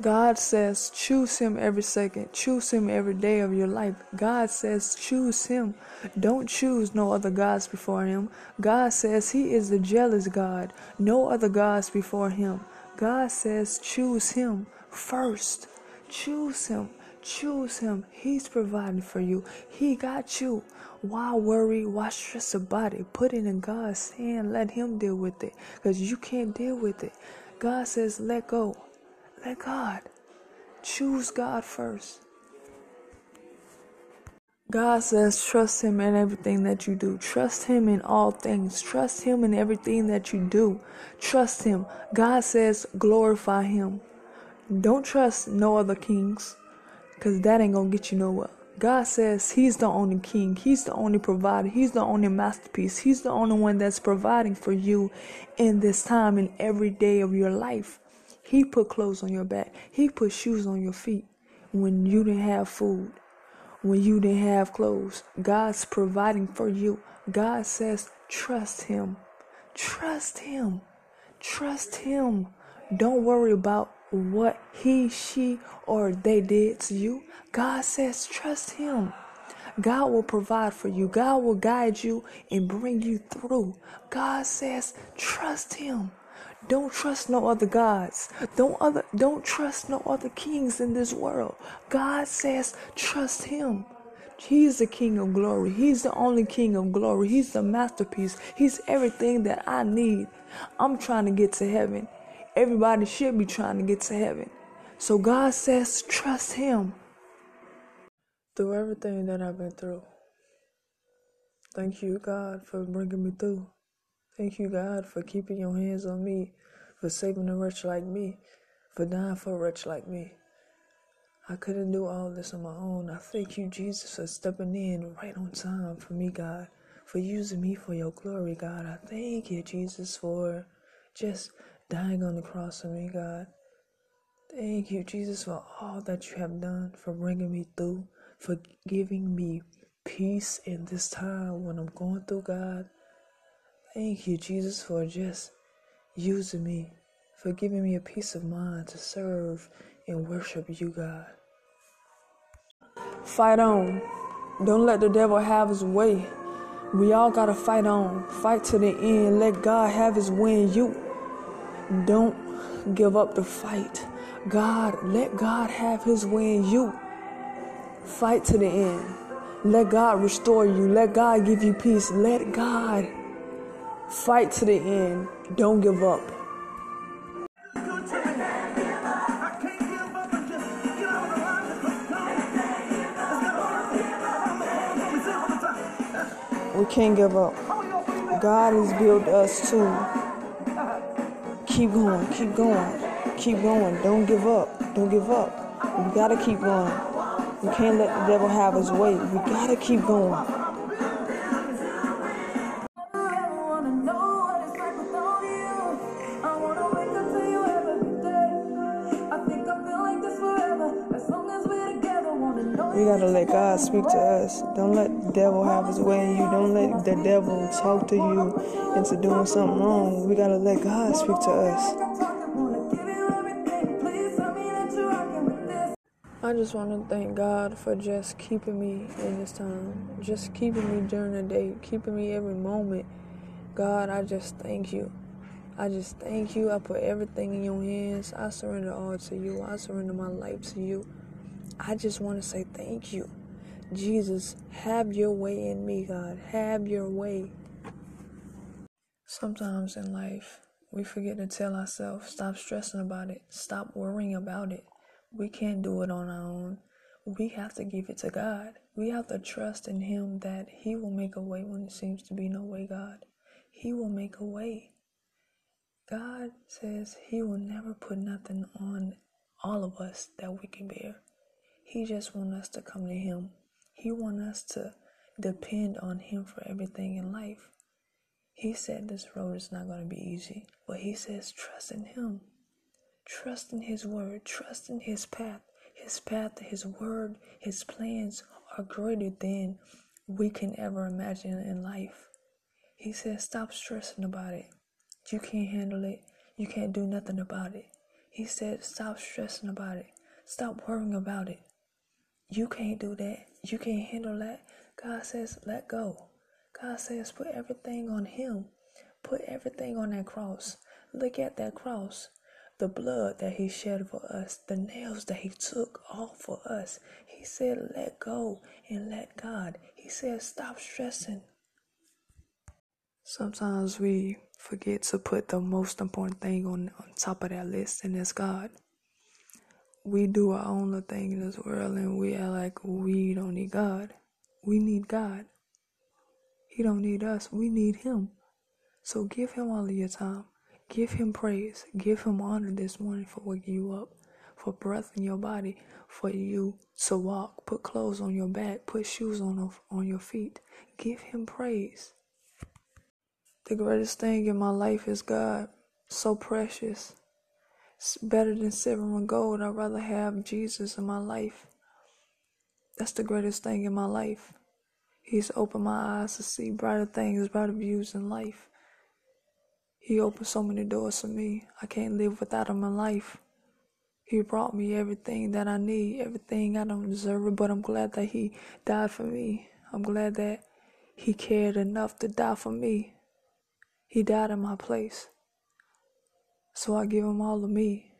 God says choose Him every second, choose Him every day of your life. God says choose Him. Don't choose no other gods before Him. God says He is the jealous God, no other gods before Him. God says choose Him first. Choose Him. Choose Him. He's providing for you. He got you. Why worry? Why stress about it? Put it in God's hand. Let Him deal with it because you can't deal with it. God says let go. Let God. Choose God first. God says, trust Him in everything that you do. Trust Him in all things. Trust Him in everything that you do. Trust Him. God says, glorify Him. Don't trust no other kings, because that ain't going to get you nowhere. God says He's the only king. He's the only provider. He's the only masterpiece. He's the only one that's providing for you in this time and every day of your life. He put clothes on your back. He put shoes on your feet when you didn't have food, when you didn't have clothes. God's providing for you. God says, trust Him. Trust Him. Trust Him. Don't worry about what he, she, or they did to you. God says, trust Him. God will provide for you. God will guide you and bring you through. God says, trust Him. Don't trust no other gods. Don't other don't trust no other kings in this world. God says trust him. He's the king of glory. He's the only king of glory. He's the masterpiece. He's everything that I need. I'm trying to get to heaven. Everybody should be trying to get to heaven. So God says trust him. Through everything that I've been through. Thank you, God, for bringing me through. Thank you, God, for keeping your hands on me, for saving a wretch like me, for dying for a wretch like me. I couldn't do all this on my own. I thank you, Jesus, for stepping in right on time for me, God, for using me for your glory, God. I thank you, Jesus, for just dying on the cross for me, God. Thank you, Jesus, for all that you have done, for bringing me through, for giving me peace in this time when I'm going through, God. Thank you, Jesus, for just using me, for giving me a peace of mind to serve and worship you, God. Fight on. Don't let the devil have his way. We all got to fight on. Fight to the end. Let God have his way in you. Don't give up the fight. God, let God have his way in you. Fight to the end. Let God restore you. Let God give you peace. Let God Fight to the end. Don't give up. We can't give up. God has built us to keep going, keep going, keep going. Don't give up. Don't give up. We gotta keep going. We can't let the devil have his way. We gotta keep going. We gotta let God speak to us. Don't let the devil have his way in you. Don't let the devil talk to you into doing something wrong. We gotta let God speak to us. I just want to thank God for just keeping me in this time, just keeping me during the day, keeping me every moment. God, I just thank you. I just thank you. I put everything in your hands. I surrender all to you. I surrender my life to you. I just want to say thank you. Jesus, have your way in me, God. Have your way. Sometimes in life, we forget to tell ourselves, stop stressing about it, stop worrying about it. We can't do it on our own. We have to give it to God. We have to trust in Him that He will make a way when it seems to be no way, God. He will make a way. God says He will never put nothing on all of us that we can bear. He just wants us to come to Him. He wants us to depend on Him for everything in life. He said this road is not going to be easy, but He says trust in Him. Trust in His word. Trust in His path. His path, His word, His plans are greater than we can ever imagine in life. He says stop stressing about it. You can't handle it. You can't do nothing about it. He said, Stop stressing about it. Stop worrying about it. You can't do that. You can't handle that. God says, Let go. God says, Put everything on Him. Put everything on that cross. Look at that cross. The blood that He shed for us, the nails that He took off for us. He said, Let go and let God. He said, Stop stressing. Sometimes we forget to put the most important thing on, on top of that list, and that's God. We do our own little thing in this world, and we are like we don't need God. We need God. He don't need us. We need Him. So give Him all of your time. Give Him praise. Give Him honor this morning for waking you up, for breath in your body, for you to walk. Put clothes on your back. Put shoes on on your feet. Give Him praise. The greatest thing in my life is God. So precious. It's better than silver and gold. I'd rather have Jesus in my life. That's the greatest thing in my life. He's opened my eyes to see brighter things, brighter views in life. He opened so many doors for me. I can't live without him in life. He brought me everything that I need, everything I don't deserve but I'm glad that he died for me. I'm glad that he cared enough to die for me. He died in my place. So I give him all to me.